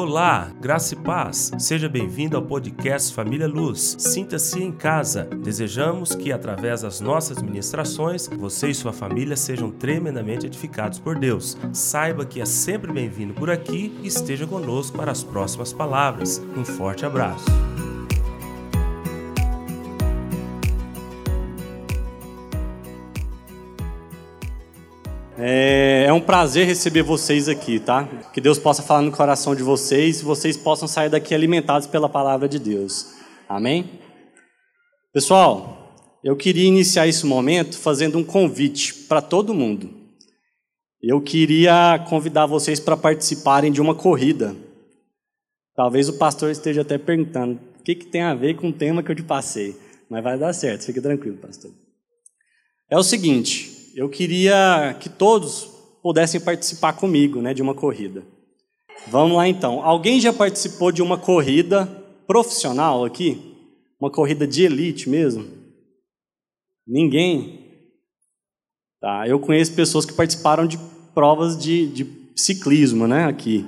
Olá, graça e paz. Seja bem-vindo ao podcast Família Luz. Sinta-se em casa. Desejamos que, através das nossas ministrações, você e sua família sejam tremendamente edificados por Deus. Saiba que é sempre bem-vindo por aqui e esteja conosco para as próximas palavras. Um forte abraço. É, prazer receber vocês aqui, tá? Que Deus possa falar no coração de vocês e vocês possam sair daqui alimentados pela palavra de Deus. Amém? Pessoal, eu queria iniciar esse momento fazendo um convite para todo mundo. Eu queria convidar vocês para participarem de uma corrida. Talvez o pastor esteja até perguntando o que, que tem a ver com o tema que eu te passei. Mas vai dar certo, fique tranquilo, pastor. É o seguinte, eu queria que todos pudessem participar comigo né, de uma corrida. Vamos lá então. Alguém já participou de uma corrida profissional aqui? Uma corrida de elite mesmo? Ninguém? Tá, eu conheço pessoas que participaram de provas de, de ciclismo né, aqui.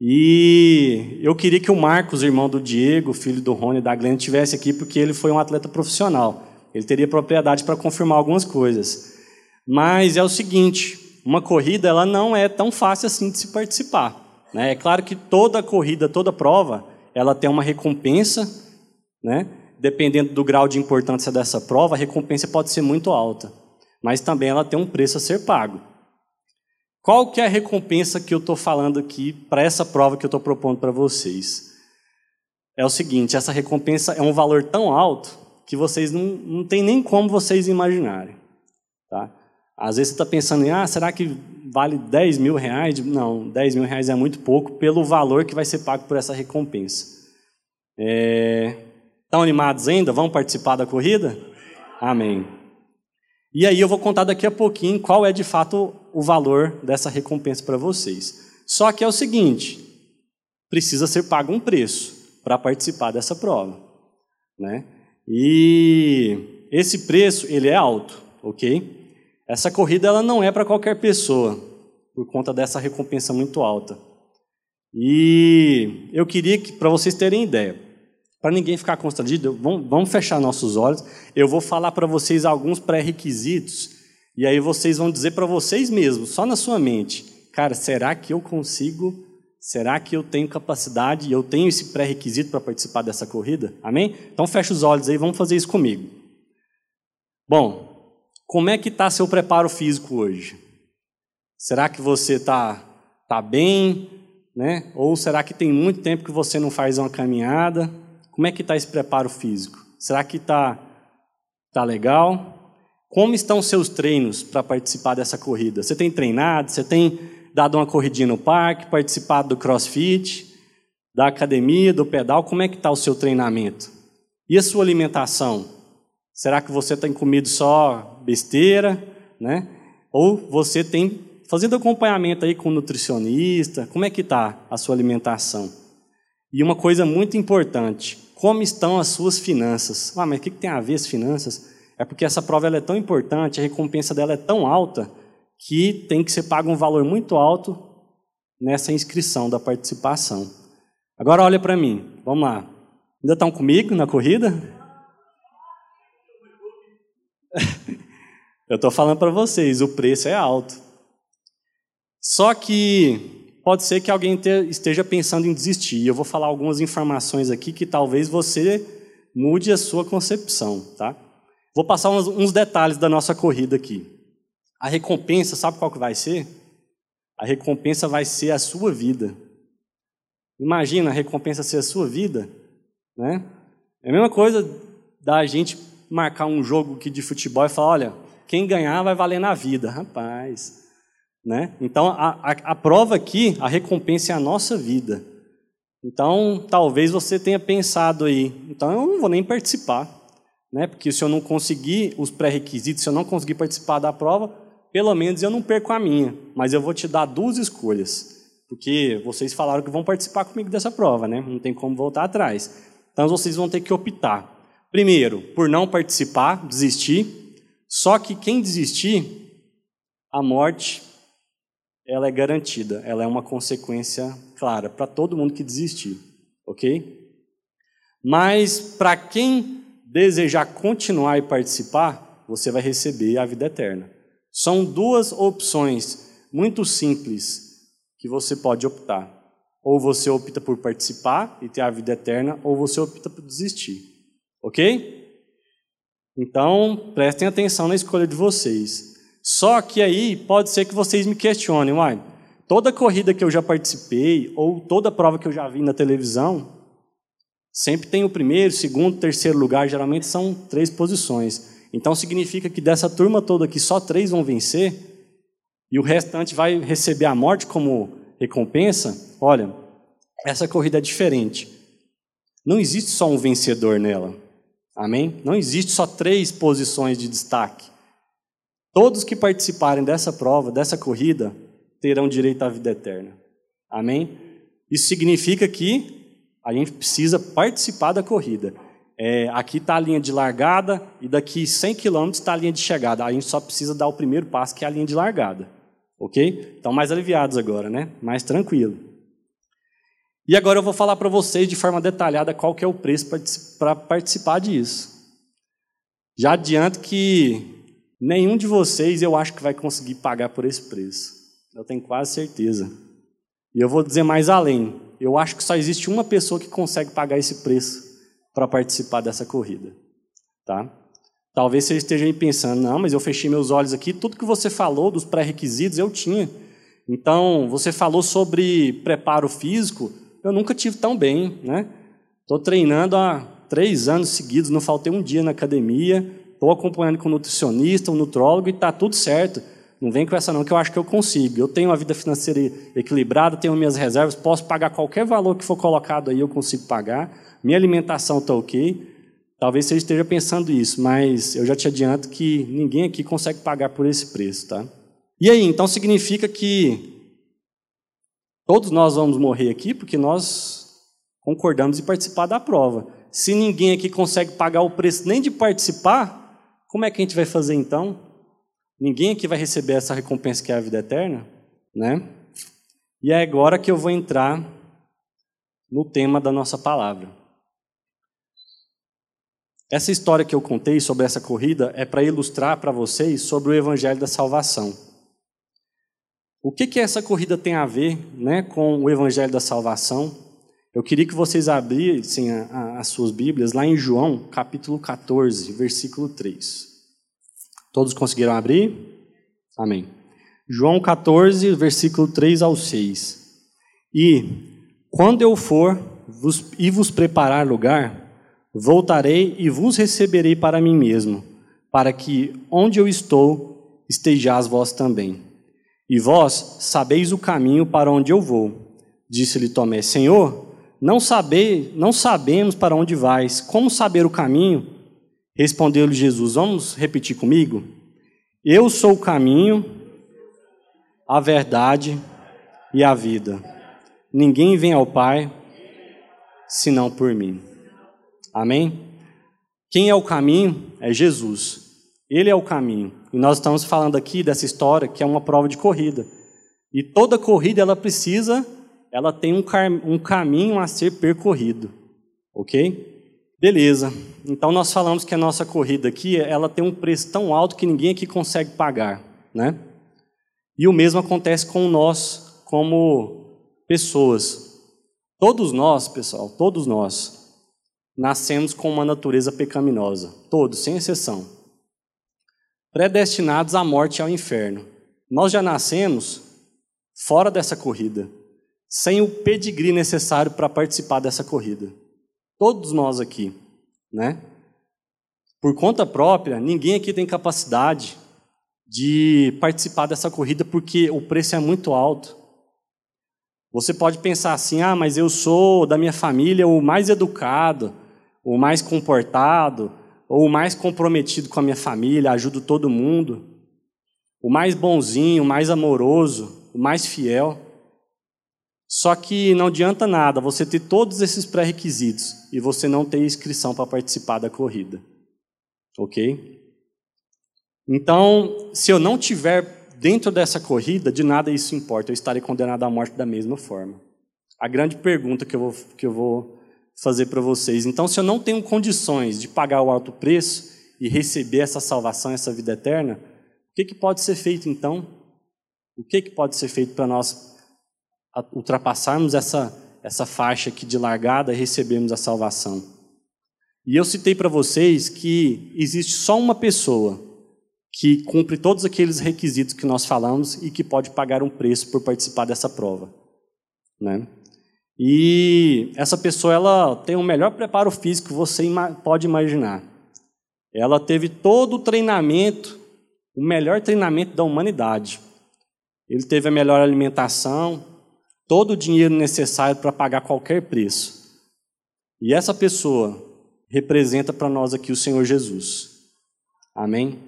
E eu queria que o Marcos, irmão do Diego, filho do Rony e da Glenn, estivesse aqui porque ele foi um atleta profissional. Ele teria propriedade para confirmar algumas coisas. Mas é o seguinte, uma corrida ela não é tão fácil assim de se participar. Né? É claro que toda corrida, toda prova, ela tem uma recompensa, né? dependendo do grau de importância dessa prova, a recompensa pode ser muito alta, mas também ela tem um preço a ser pago. Qual que é a recompensa que eu estou falando aqui para essa prova que eu estou propondo para vocês? É o seguinte, essa recompensa é um valor tão alto que vocês não, não tem nem como vocês imaginarem. Tá? Às vezes você está pensando em, ah, será que vale 10 mil reais? Não, 10 mil reais é muito pouco pelo valor que vai ser pago por essa recompensa. É... Estão animados ainda? Vão participar da corrida? Amém. E aí eu vou contar daqui a pouquinho qual é de fato o valor dessa recompensa para vocês. Só que é o seguinte, precisa ser pago um preço para participar dessa prova, né? E esse preço ele é alto, ok? Essa corrida ela não é para qualquer pessoa, por conta dessa recompensa muito alta. E eu queria que, para vocês terem ideia, para ninguém ficar constrangido, vamos, vamos fechar nossos olhos. Eu vou falar para vocês alguns pré-requisitos, e aí vocês vão dizer para vocês mesmos, só na sua mente, cara, será que eu consigo? Será que eu tenho capacidade e eu tenho esse pré-requisito para participar dessa corrida? Amém? Então fecha os olhos aí, vamos fazer isso comigo. Bom, como é que está seu preparo físico hoje? Será que você está tá bem? Né? Ou será que tem muito tempo que você não faz uma caminhada? Como é que está esse preparo físico? Será que está tá legal? Como estão seus treinos para participar dessa corrida? Você tem treinado? Você tem dado uma corridinha no parque, participado do crossfit, da academia, do pedal? Como é que está o seu treinamento? E a sua alimentação? Será que você tem comido só besteira, né? Ou você tem fazendo acompanhamento aí com o nutricionista? Como é que está a sua alimentação? E uma coisa muito importante, como estão as suas finanças? Ah, mas o que tem a ver as finanças? É porque essa prova é tão importante, a recompensa dela é tão alta, que tem que ser pago um valor muito alto nessa inscrição da participação. Agora olha para mim, vamos lá. Ainda estão comigo na corrida? Eu estou falando para vocês, o preço é alto. Só que pode ser que alguém esteja pensando em desistir. Eu vou falar algumas informações aqui que talvez você mude a sua concepção, tá? Vou passar uns, uns detalhes da nossa corrida aqui. A recompensa, sabe qual que vai ser? A recompensa vai ser a sua vida. Imagina a recompensa ser a sua vida, né? É a mesma coisa da gente marcar um jogo aqui de futebol e falar, olha, quem ganhar vai valer na vida, rapaz. Né? Então, a, a, a prova aqui, a recompensa é a nossa vida. Então, talvez você tenha pensado aí, então eu não vou nem participar, né? Porque se eu não conseguir os pré-requisitos, se eu não conseguir participar da prova, pelo menos eu não perco a minha, mas eu vou te dar duas escolhas, porque vocês falaram que vão participar comigo dessa prova, né? Não tem como voltar atrás. Então vocês vão ter que optar. Primeiro, por não participar, desistir. Só que quem desistir, a morte ela é garantida, ela é uma consequência clara para todo mundo que desistir, ok? Mas para quem desejar continuar e participar, você vai receber a vida eterna. São duas opções muito simples que você pode optar. Ou você opta por participar e ter a vida eterna, ou você opta por desistir. Ok? Então, prestem atenção na escolha de vocês. Só que aí pode ser que vocês me questionem, uai, toda corrida que eu já participei, ou toda prova que eu já vi na televisão, sempre tem o primeiro, segundo, terceiro lugar, geralmente são três posições. Então significa que dessa turma toda aqui só três vão vencer, e o restante vai receber a morte como recompensa, olha, essa corrida é diferente. Não existe só um vencedor nela. Amém? Não existe só três posições de destaque. Todos que participarem dessa prova, dessa corrida, terão direito à vida eterna. Amém? Isso significa que a gente precisa participar da corrida. É, aqui está a linha de largada e daqui 100 quilômetros está a linha de chegada. A gente só precisa dar o primeiro passo, que é a linha de largada. Ok? Então, mais aliviados agora, né? Mais tranquilo. E agora eu vou falar para vocês de forma detalhada qual que é o preço para participar disso. Já adianto que nenhum de vocês eu acho que vai conseguir pagar por esse preço. Eu tenho quase certeza. E eu vou dizer mais além. Eu acho que só existe uma pessoa que consegue pagar esse preço para participar dessa corrida. Tá? Talvez você esteja pensando, não, mas eu fechei meus olhos aqui, tudo que você falou dos pré-requisitos eu tinha. Então, você falou sobre preparo físico, eu nunca tive tão bem, né? Estou treinando há três anos seguidos, não faltei um dia na academia, estou acompanhando com um nutricionista, um nutrólogo e está tudo certo. Não vem com essa não, que eu acho que eu consigo. Eu tenho uma vida financeira equilibrada, tenho minhas reservas, posso pagar qualquer valor que for colocado aí, eu consigo pagar. Minha alimentação está ok. Talvez você esteja pensando isso, mas eu já te adianto que ninguém aqui consegue pagar por esse preço, tá? E aí, então significa que todos nós vamos morrer aqui porque nós concordamos em participar da prova. Se ninguém aqui consegue pagar o preço nem de participar, como é que a gente vai fazer então? Ninguém aqui vai receber essa recompensa que é a vida eterna, né? E é agora que eu vou entrar no tema da nossa palavra. Essa história que eu contei sobre essa corrida é para ilustrar para vocês sobre o Evangelho da Salvação. O que, que essa corrida tem a ver né, com o Evangelho da Salvação? Eu queria que vocês abrissem a, a, as suas Bíblias lá em João, capítulo 14, versículo 3. Todos conseguiram abrir? Amém. João 14, versículo 3 ao 6. E quando eu for vos, e vos preparar lugar, Voltarei e vos receberei para mim mesmo, para que onde eu estou estejais vós também. E vós sabeis o caminho para onde eu vou. Disse-lhe Tomé: Senhor, não sabei, não sabemos para onde vais. Como saber o caminho? Respondeu-lhe Jesus: Vamos repetir comigo? Eu sou o caminho, a verdade e a vida. Ninguém vem ao Pai senão por mim. Amém? Quem é o caminho? É Jesus. Ele é o caminho. E nós estamos falando aqui dessa história que é uma prova de corrida. E toda corrida ela precisa, ela tem um, um caminho a ser percorrido. Ok? Beleza. Então nós falamos que a nossa corrida aqui, ela tem um preço tão alto que ninguém aqui consegue pagar, né? E o mesmo acontece com nós como pessoas. Todos nós, pessoal, todos nós nascemos com uma natureza pecaminosa, todos, sem exceção. Predestinados à morte e ao inferno. Nós já nascemos fora dessa corrida, sem o pedigree necessário para participar dessa corrida. Todos nós aqui, né? Por conta própria, ninguém aqui tem capacidade de participar dessa corrida porque o preço é muito alto. Você pode pensar assim: ah, mas eu sou da minha família o mais educado, o mais comportado, ou o mais comprometido com a minha família, ajudo todo mundo, o mais bonzinho, o mais amoroso, o mais fiel. Só que não adianta nada você ter todos esses pré-requisitos e você não ter inscrição para participar da corrida. Ok? Então, se eu não tiver dentro dessa corrida, de nada isso importa, eu estarei condenado à morte da mesma forma. A grande pergunta que eu vou, que eu vou fazer para vocês. Então, se eu não tenho condições de pagar o alto preço e receber essa salvação, essa vida eterna, o que, que pode ser feito então? O que, que pode ser feito para nós ultrapassarmos essa, essa faixa aqui de largada e recebermos a salvação? E eu citei para vocês que existe só uma pessoa que cumpre todos aqueles requisitos que nós falamos e que pode pagar um preço por participar dessa prova. Né? E essa pessoa ela tem o melhor preparo físico que você pode imaginar. Ela teve todo o treinamento, o melhor treinamento da humanidade. Ele teve a melhor alimentação, todo o dinheiro necessário para pagar qualquer preço. E essa pessoa representa para nós aqui o Senhor Jesus. Amém?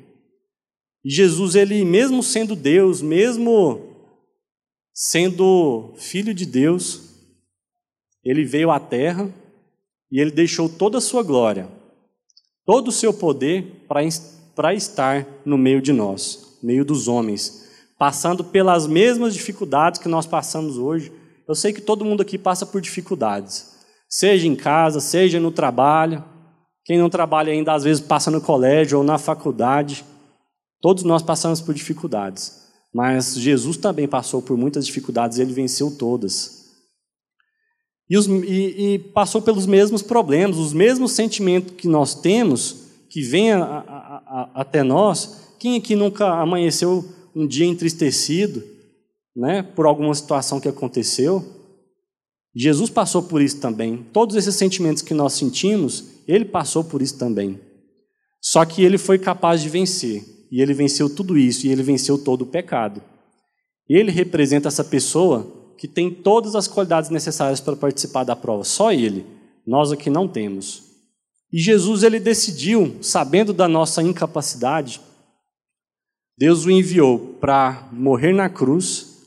E Jesus, ele mesmo sendo Deus, mesmo sendo filho de Deus, ele veio à terra e ele deixou toda a sua glória, todo o seu poder para estar no meio de nós, meio dos homens, passando pelas mesmas dificuldades que nós passamos hoje. Eu sei que todo mundo aqui passa por dificuldades, seja em casa, seja no trabalho. Quem não trabalha ainda, às vezes, passa no colégio ou na faculdade. Todos nós passamos por dificuldades. Mas Jesus também passou por muitas dificuldades ele venceu todas. E, os, e, e, passou pelos mesmos problemas, os mesmos sentimentos que nós temos, que vêm a, a, a, até nós. Quem aqui nunca amanheceu um dia entristecido, né, por alguma situação que aconteceu? Jesus passou por isso também. Todos esses sentimentos que nós sentimos, ele passou por isso também. Só que ele foi capaz de vencer. E ele venceu tudo isso, e ele venceu todo o pecado. Ele representa essa pessoa que tem todas as qualidades necessárias para participar da prova, só ele. Nós aqui não temos. E Jesus ele decidiu, sabendo da nossa incapacidade, Deus o enviou para morrer na cruz,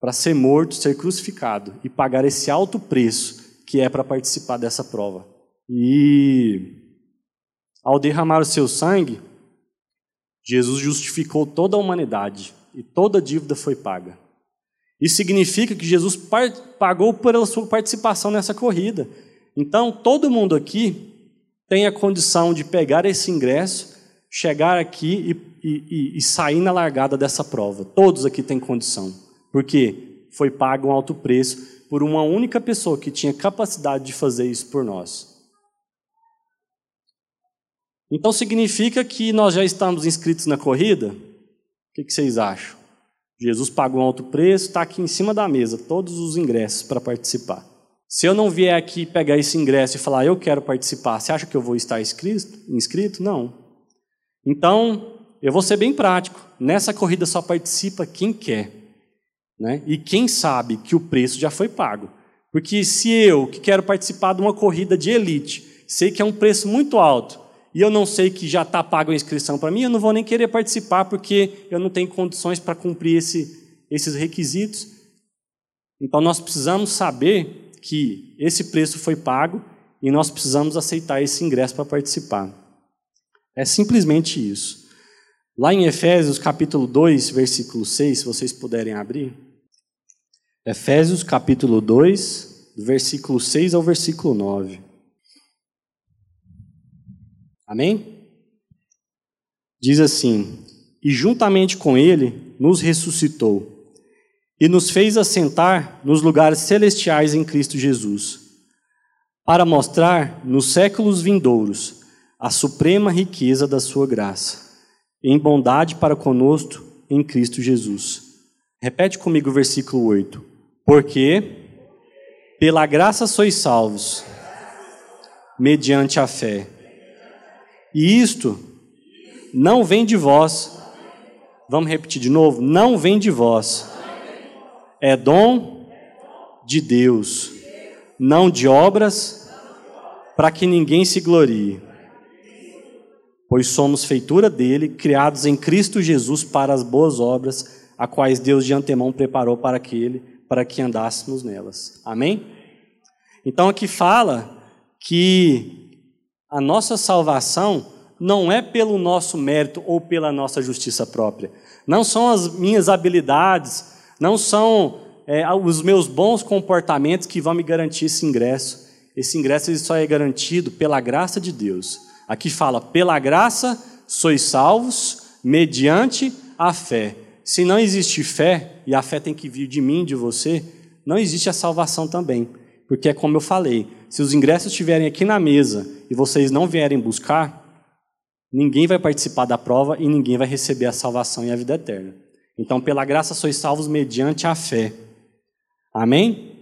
para ser morto, ser crucificado e pagar esse alto preço que é para participar dessa prova. E ao derramar o seu sangue, Jesus justificou toda a humanidade e toda a dívida foi paga. Isso significa que Jesus pagou pela sua participação nessa corrida. Então, todo mundo aqui tem a condição de pegar esse ingresso, chegar aqui e, e, e sair na largada dessa prova. Todos aqui têm condição. Porque foi pago um alto preço por uma única pessoa que tinha capacidade de fazer isso por nós. Então significa que nós já estamos inscritos na corrida? O que vocês acham? Jesus pagou um alto preço, está aqui em cima da mesa, todos os ingressos para participar. Se eu não vier aqui pegar esse ingresso e falar, eu quero participar, você acha que eu vou estar inscrito? inscrito? Não. Então, eu vou ser bem prático. Nessa corrida só participa quem quer. Né? E quem sabe que o preço já foi pago. Porque se eu, que quero participar de uma corrida de elite, sei que é um preço muito alto, e eu não sei que já está pago a inscrição para mim, eu não vou nem querer participar porque eu não tenho condições para cumprir esse, esses requisitos. Então nós precisamos saber que esse preço foi pago e nós precisamos aceitar esse ingresso para participar. É simplesmente isso. Lá em Efésios capítulo 2, versículo 6, se vocês puderem abrir. Efésios capítulo 2, do versículo 6 ao versículo 9. Amém? Diz assim: E juntamente com ele nos ressuscitou e nos fez assentar nos lugares celestiais em Cristo Jesus, para mostrar nos séculos vindouros a suprema riqueza da sua graça, em bondade para conosco em Cristo Jesus. Repete comigo o versículo 8. Porque pela graça sois salvos, mediante a fé. E isto não vem de vós. Vamos repetir de novo? Não vem de vós. É dom de Deus, não de obras, para que ninguém se glorie. Pois somos feitura dele, criados em Cristo Jesus para as boas obras, a quais Deus de antemão preparou para aquele, para que andássemos nelas. Amém? Então aqui fala que a nossa salvação não é pelo nosso mérito ou pela nossa justiça própria. Não são as minhas habilidades, não são é, os meus bons comportamentos que vão me garantir esse ingresso. Esse ingresso ele só é garantido pela graça de Deus. Aqui fala: pela graça sois salvos, mediante a fé. Se não existe fé, e a fé tem que vir de mim, de você, não existe a salvação também. Porque é como eu falei: se os ingressos estiverem aqui na mesa e vocês não vierem buscar, ninguém vai participar da prova e ninguém vai receber a salvação e a vida eterna. Então, pela graça sois salvos mediante a fé. Amém?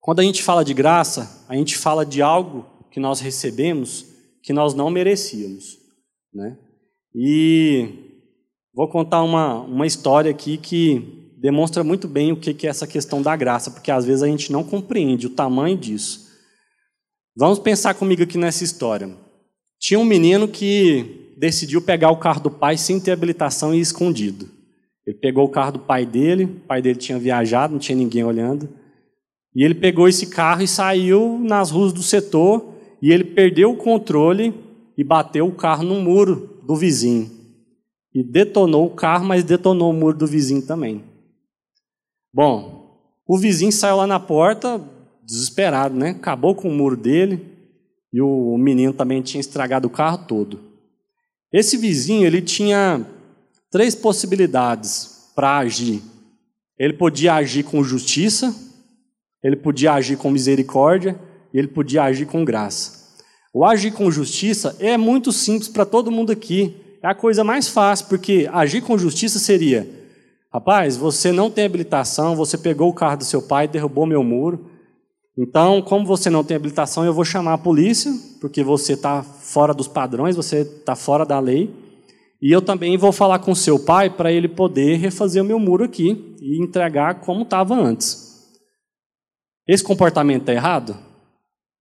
Quando a gente fala de graça, a gente fala de algo que nós recebemos que nós não merecíamos. Né? E vou contar uma, uma história aqui que demonstra muito bem o que é essa questão da graça, porque às vezes a gente não compreende o tamanho disso. Vamos pensar comigo aqui nessa história. Tinha um menino que decidiu pegar o carro do pai sem ter habilitação e escondido. Ele pegou o carro do pai dele, o pai dele tinha viajado, não tinha ninguém olhando. E ele pegou esse carro e saiu nas ruas do setor, e ele perdeu o controle e bateu o carro no muro do vizinho. E detonou o carro, mas detonou o muro do vizinho também. Bom, o vizinho saiu lá na porta, desesperado, né? Acabou com o muro dele, e o menino também tinha estragado o carro todo. Esse vizinho, ele tinha três possibilidades para agir. Ele podia agir com justiça, ele podia agir com misericórdia e ele podia agir com graça. O agir com justiça é muito simples para todo mundo aqui. É a coisa mais fácil, porque agir com justiça seria: rapaz, você não tem habilitação, você pegou o carro do seu pai, derrubou meu muro. Então, como você não tem habilitação, eu vou chamar a polícia, porque você está fora dos padrões, você está fora da lei. E eu também vou falar com seu pai para ele poder refazer o meu muro aqui e entregar como estava antes. Esse comportamento está errado?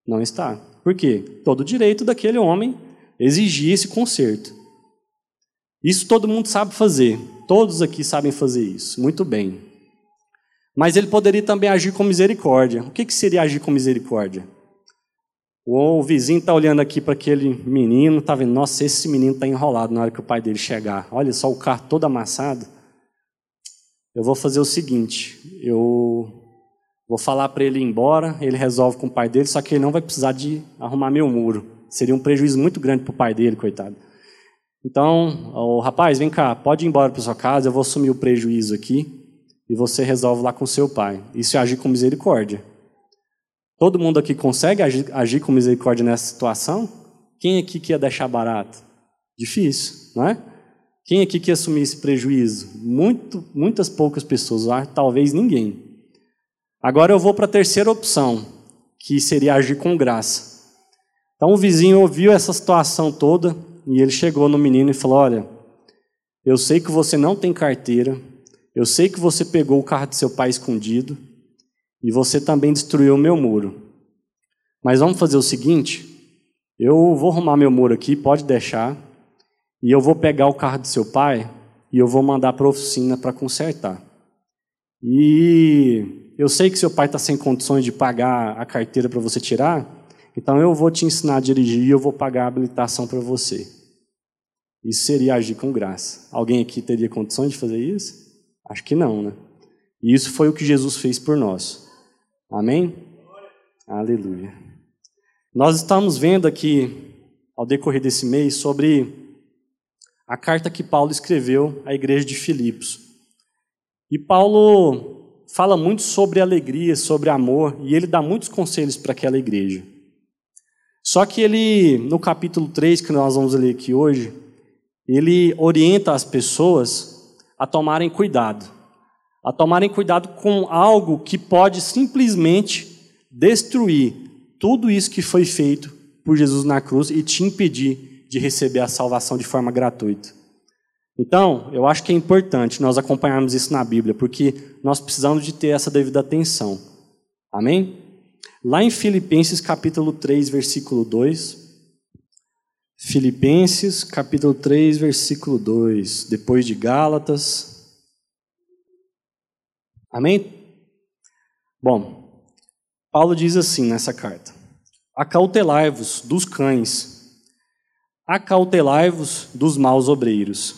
Não está. Por quê? Todo direito daquele homem exigia esse conserto. Isso todo mundo sabe fazer. Todos aqui sabem fazer isso. Muito bem. Mas ele poderia também agir com misericórdia. O que seria agir com misericórdia? O vizinho está olhando aqui para aquele menino, está vendo, nossa, esse menino está enrolado na hora que o pai dele chegar. Olha só o carro todo amassado. Eu vou fazer o seguinte: eu vou falar para ele ir embora, ele resolve com o pai dele, só que ele não vai precisar de arrumar meu muro. Seria um prejuízo muito grande para o pai dele, coitado. Então, o rapaz, vem cá, pode ir embora para sua casa, eu vou assumir o prejuízo aqui e você resolve lá com seu pai. Isso é agir com misericórdia. Todo mundo aqui consegue agir, agir com misericórdia nessa situação? Quem aqui quer deixar barato? Difícil, não é? Quem aqui quer assumir esse prejuízo? Muito, muitas poucas pessoas, ah, talvez ninguém. Agora eu vou para a terceira opção, que seria agir com graça. Então o vizinho ouviu essa situação toda e ele chegou no menino e falou: Olha, eu sei que você não tem carteira, eu sei que você pegou o carro de seu pai escondido e você também destruiu o meu muro. Mas vamos fazer o seguinte: eu vou arrumar meu muro aqui, pode deixar, e eu vou pegar o carro de seu pai e eu vou mandar para a oficina para consertar. E eu sei que seu pai está sem condições de pagar a carteira para você tirar, então eu vou te ensinar a dirigir e eu vou pagar a habilitação para você. Isso seria agir com graça. Alguém aqui teria condições de fazer isso? Acho que não, né? E isso foi o que Jesus fez por nós. Amém? Aleluia. Nós estamos vendo aqui, ao decorrer desse mês, sobre a carta que Paulo escreveu à igreja de Filipos. E Paulo fala muito sobre alegria, sobre amor, e ele dá muitos conselhos para aquela igreja. Só que ele, no capítulo 3, que nós vamos ler aqui hoje, ele orienta as pessoas a tomarem cuidado. A tomarem cuidado com algo que pode simplesmente destruir tudo isso que foi feito por Jesus na cruz e te impedir de receber a salvação de forma gratuita. Então, eu acho que é importante nós acompanharmos isso na Bíblia, porque nós precisamos de ter essa devida atenção. Amém? Lá em Filipenses capítulo 3, versículo 2, Filipenses, capítulo 3, versículo 2, depois de Gálatas. Amém? Bom, Paulo diz assim nessa carta: Acautelai-vos dos cães, Acautelai-vos dos maus obreiros.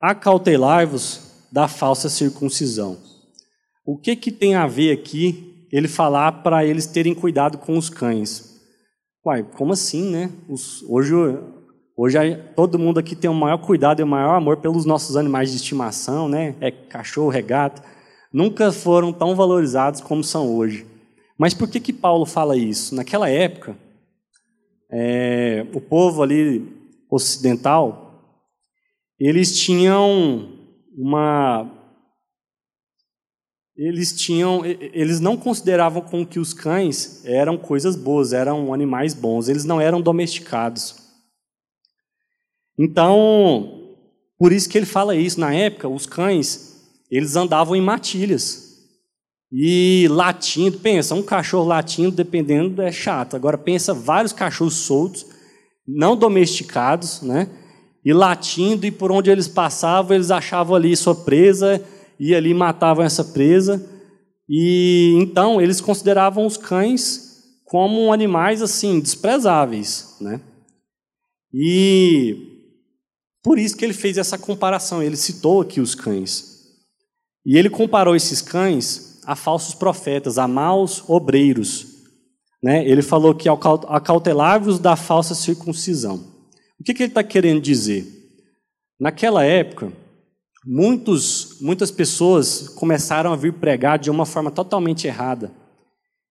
Acautelai-vos da falsa circuncisão. O que, que tem a ver aqui ele falar para eles terem cuidado com os cães? Uai, como assim, né? Os, hoje hoje todo mundo aqui tem o maior cuidado e o maior amor pelos nossos animais de estimação, né? É cachorro, é gato. Nunca foram tão valorizados como são hoje. Mas por que, que Paulo fala isso? Naquela época, é, o povo ali ocidental, eles tinham uma eles tinham, eles não consideravam com que os cães eram coisas boas, eram animais bons, eles não eram domesticados. Então, por isso que ele fala isso. Na época, os cães, eles andavam em matilhas. E latindo, pensa, um cachorro latindo, dependendo, é chato. Agora pensa vários cachorros soltos, não domesticados, né? E latindo, e por onde eles passavam, eles achavam ali sua presa, e ali matavam essa presa. E então eles consideravam os cães como animais assim desprezáveis, né? E por isso que ele fez essa comparação, ele citou aqui os cães. E ele comparou esses cães a falsos profetas, a maus obreiros. Né? Ele falou que acautelar-vos da falsa circuncisão. O que, que ele está querendo dizer? Naquela época, muitos, muitas pessoas começaram a vir pregar de uma forma totalmente errada.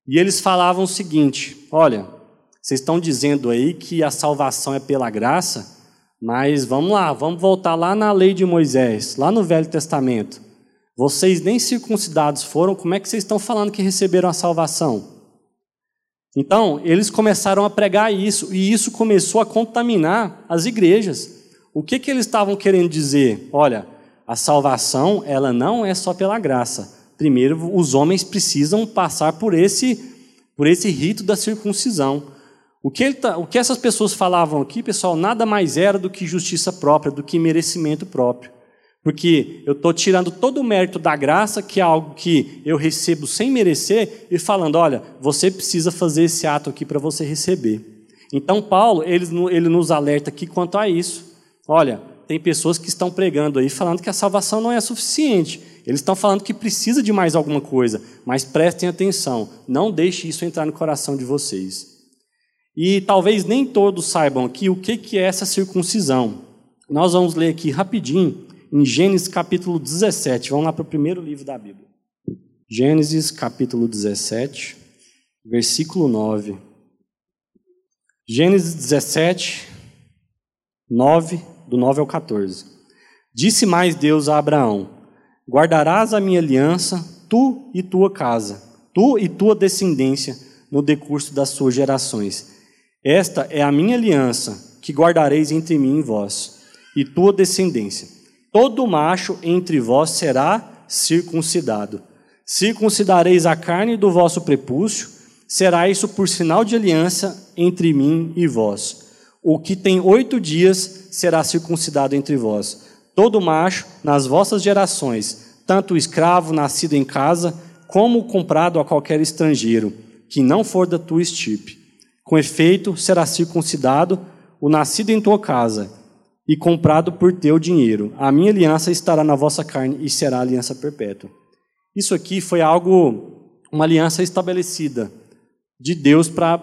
E eles falavam o seguinte: olha, vocês estão dizendo aí que a salvação é pela graça, mas vamos lá, vamos voltar lá na lei de Moisés, lá no Velho Testamento. Vocês nem circuncidados foram, como é que vocês estão falando que receberam a salvação? Então, eles começaram a pregar isso, e isso começou a contaminar as igrejas. O que, que eles estavam querendo dizer? Olha, a salvação, ela não é só pela graça. Primeiro, os homens precisam passar por esse por esse rito da circuncisão. O que, tá, o que essas pessoas falavam aqui, pessoal, nada mais era do que justiça própria, do que merecimento próprio. Porque eu estou tirando todo o mérito da graça, que é algo que eu recebo sem merecer, e falando: olha, você precisa fazer esse ato aqui para você receber. Então, Paulo, ele, ele nos alerta aqui quanto a isso. Olha, tem pessoas que estão pregando aí falando que a salvação não é suficiente. Eles estão falando que precisa de mais alguma coisa, mas prestem atenção, não deixe isso entrar no coração de vocês. E talvez nem todos saibam aqui o que é essa circuncisão. Nós vamos ler aqui rapidinho em Gênesis capítulo 17. Vamos lá para o primeiro livro da Bíblia. Gênesis capítulo 17, versículo 9. Gênesis 17, 9 do 9 ao 14. Disse mais Deus a Abraão: Guardarás a minha aliança, tu e tua casa, tu e tua descendência, no decurso das suas gerações. Esta é a minha aliança, que guardareis entre mim e vós, e tua descendência. Todo macho entre vós será circuncidado. Circuncidareis a carne do vosso prepúcio, será isso por sinal de aliança entre mim e vós. O que tem oito dias será circuncidado entre vós. Todo macho, nas vossas gerações, tanto o escravo nascido em casa, como o comprado a qualquer estrangeiro, que não for da tua estirpe. Com efeito, será circuncidado o nascido em tua casa, e comprado por teu dinheiro. A minha aliança estará na vossa carne e será aliança perpétua. Isso aqui foi algo, uma aliança estabelecida de Deus para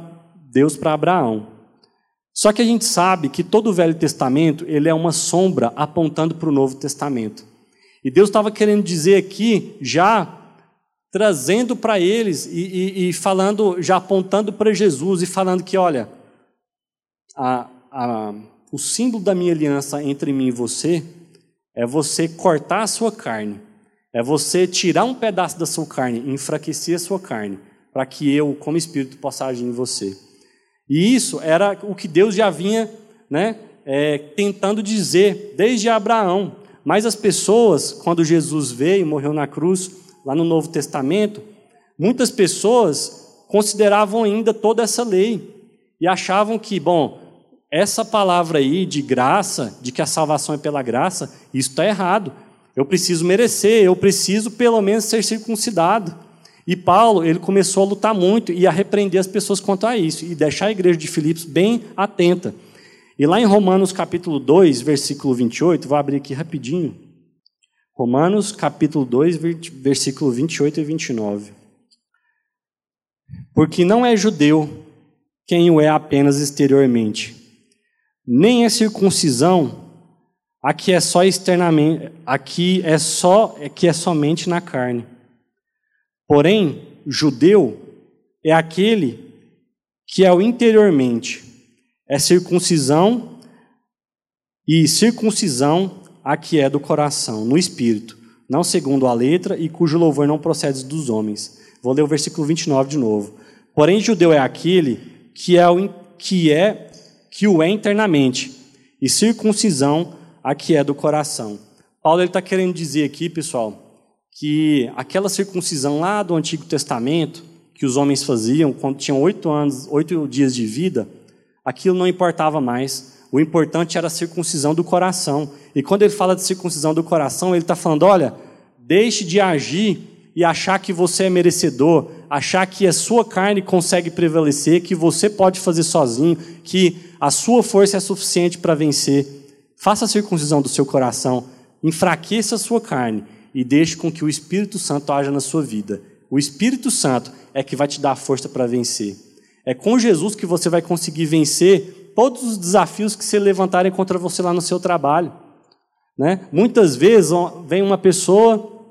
Deus para Abraão. Só que a gente sabe que todo o Velho Testamento ele é uma sombra apontando para o Novo Testamento. E Deus estava querendo dizer aqui, já trazendo para eles e, e, e, falando, já apontando para Jesus e falando que, olha, a, a, o símbolo da minha aliança entre mim e você é você cortar a sua carne, é você tirar um pedaço da sua carne, enfraquecer a sua carne, para que eu, como Espírito, possa agir em você. E isso era o que Deus já vinha né, é, tentando dizer desde Abraão. Mas as pessoas, quando Jesus veio e morreu na cruz, lá no Novo Testamento, muitas pessoas consideravam ainda toda essa lei e achavam que, bom, essa palavra aí de graça, de que a salvação é pela graça, isso está errado. Eu preciso merecer, eu preciso pelo menos ser circuncidado. E Paulo, ele começou a lutar muito e a repreender as pessoas quanto a isso, e deixar a igreja de Filipos bem atenta. E lá em Romanos capítulo 2, versículo 28, vou abrir aqui rapidinho. Romanos capítulo 2, versículo 28 e 29. Porque não é judeu quem o é apenas exteriormente, nem é circuncisão aqui é só externamente, aqui é só aqui é somente na carne. Porém, judeu é aquele que é o interiormente, é circuncisão e circuncisão a que é do coração, no espírito, não segundo a letra e cujo louvor não procede dos homens. Vou ler o versículo 29 de novo. Porém, judeu é aquele que é o que é que o é internamente, e circuncisão a que é do coração. Paulo está querendo dizer aqui, pessoal, que aquela circuncisão lá do Antigo Testamento, que os homens faziam quando tinham oito anos, oito dias de vida, aquilo não importava mais. O importante era a circuncisão do coração. E quando ele fala de circuncisão do coração, ele está falando: olha, deixe de agir e achar que você é merecedor, achar que a sua carne consegue prevalecer, que você pode fazer sozinho, que a sua força é suficiente para vencer. Faça a circuncisão do seu coração, enfraqueça a sua carne e deixe com que o Espírito Santo haja na sua vida. O Espírito Santo é que vai te dar a força para vencer. É com Jesus que você vai conseguir vencer todos os desafios que se levantarem contra você lá no seu trabalho. Né? Muitas vezes vem uma pessoa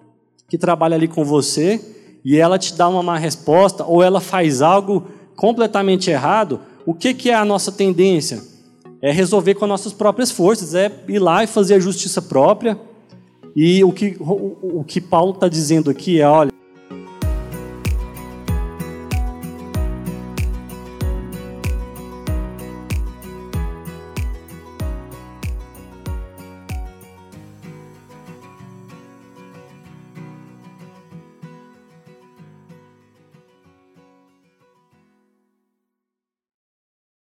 que trabalha ali com você e ela te dá uma má resposta ou ela faz algo completamente errado. O que, que é a nossa tendência? É resolver com as nossas próprias forças, é ir lá e fazer a justiça própria. E o que, o, o que Paulo está dizendo aqui é: olha,